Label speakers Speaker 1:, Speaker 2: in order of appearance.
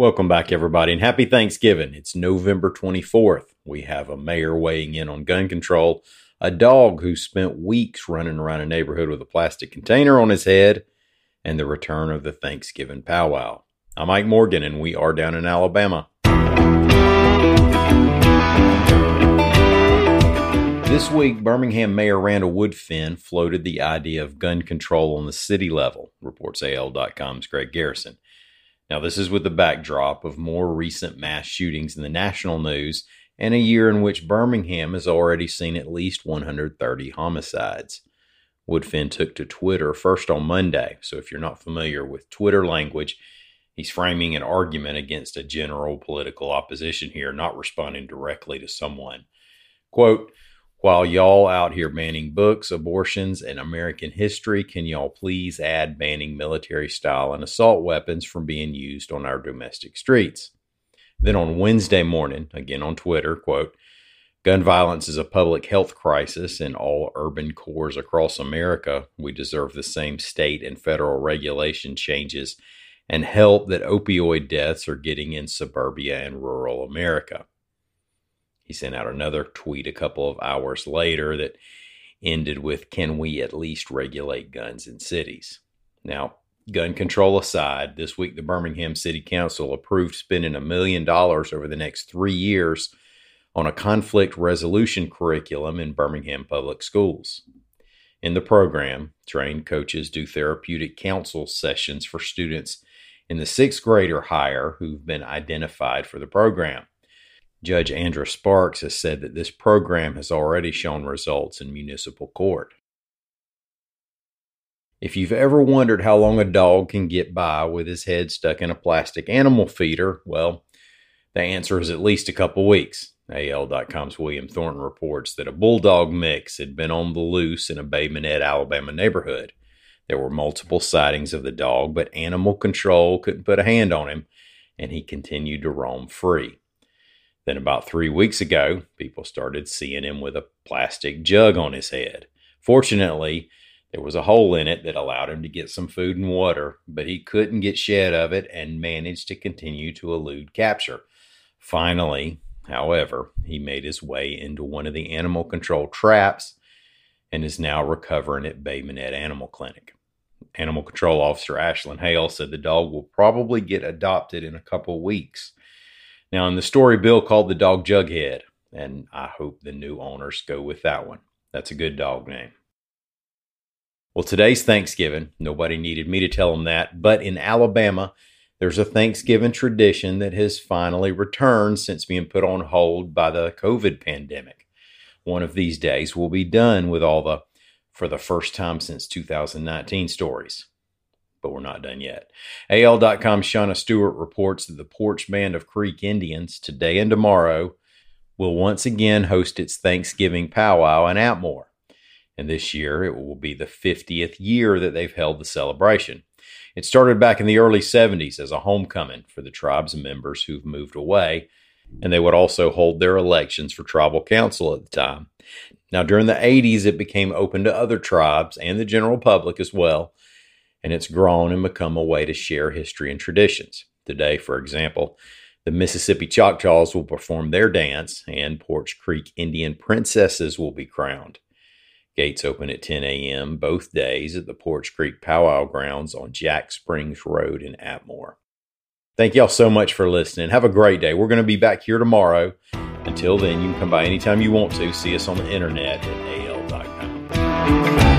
Speaker 1: Welcome back, everybody, and happy Thanksgiving. It's November 24th. We have a mayor weighing in on gun control, a dog who spent weeks running around a neighborhood with a plastic container on his head, and the return of the Thanksgiving powwow. I'm Mike Morgan, and we are down in Alabama. This week, Birmingham Mayor Randall Woodfin floated the idea of gun control on the city level, reports AL.com's Greg Garrison. Now, this is with the backdrop of more recent mass shootings in the national news and a year in which Birmingham has already seen at least 130 homicides. Woodfin took to Twitter first on Monday, so if you're not familiar with Twitter language, he's framing an argument against a general political opposition here, not responding directly to someone. Quote, while y'all out here banning books, abortions, and American history, can y'all please add banning military style and assault weapons from being used on our domestic streets? Then on Wednesday morning, again on Twitter, quote, Gun violence is a public health crisis in all urban cores across America. We deserve the same state and federal regulation changes and help that opioid deaths are getting in suburbia and rural America. He sent out another tweet a couple of hours later that ended with Can we at least regulate guns in cities? Now, gun control aside, this week the Birmingham City Council approved spending a million dollars over the next three years on a conflict resolution curriculum in Birmingham public schools. In the program, trained coaches do therapeutic counsel sessions for students in the sixth grade or higher who've been identified for the program. Judge Andra Sparks has said that this program has already shown results in municipal court. If you've ever wondered how long a dog can get by with his head stuck in a plastic animal feeder, well, the answer is at least a couple weeks. AL.com's William Thornton reports that a bulldog mix had been on the loose in a Bay Minette, Alabama neighborhood. There were multiple sightings of the dog, but animal control couldn't put a hand on him, and he continued to roam free. Then, about three weeks ago, people started seeing him with a plastic jug on his head. Fortunately, there was a hole in it that allowed him to get some food and water, but he couldn't get shed of it and managed to continue to elude capture. Finally, however, he made his way into one of the animal control traps and is now recovering at Bay Minette Animal Clinic. Animal Control Officer Ashlyn Hale said the dog will probably get adopted in a couple weeks. Now, in the story, Bill called the dog Jughead, and I hope the new owners go with that one. That's a good dog name. Well, today's Thanksgiving. Nobody needed me to tell them that, but in Alabama, there's a Thanksgiving tradition that has finally returned since being put on hold by the COVID pandemic. One of these days, we'll be done with all the, for the first time since 2019 stories but we're not done yet. AL.com's Shauna Stewart reports that the Poarch Band of Creek Indians, today and tomorrow, will once again host its Thanksgiving powwow in Atmore. And this year, it will be the 50th year that they've held the celebration. It started back in the early 70s as a homecoming for the tribe's members who've moved away, and they would also hold their elections for tribal council at the time. Now, during the 80s, it became open to other tribes and the general public as well and it's grown and become a way to share history and traditions. Today, for example, the Mississippi Choctaws will perform their dance, and Poarch Creek Indian princesses will be crowned. Gates open at 10 a.m. both days at the Poarch Creek Powwow Grounds on Jack Springs Road in Atmore. Thank y'all so much for listening. Have a great day. We're going to be back here tomorrow. Until then, you can come by anytime you want to. See us on the internet at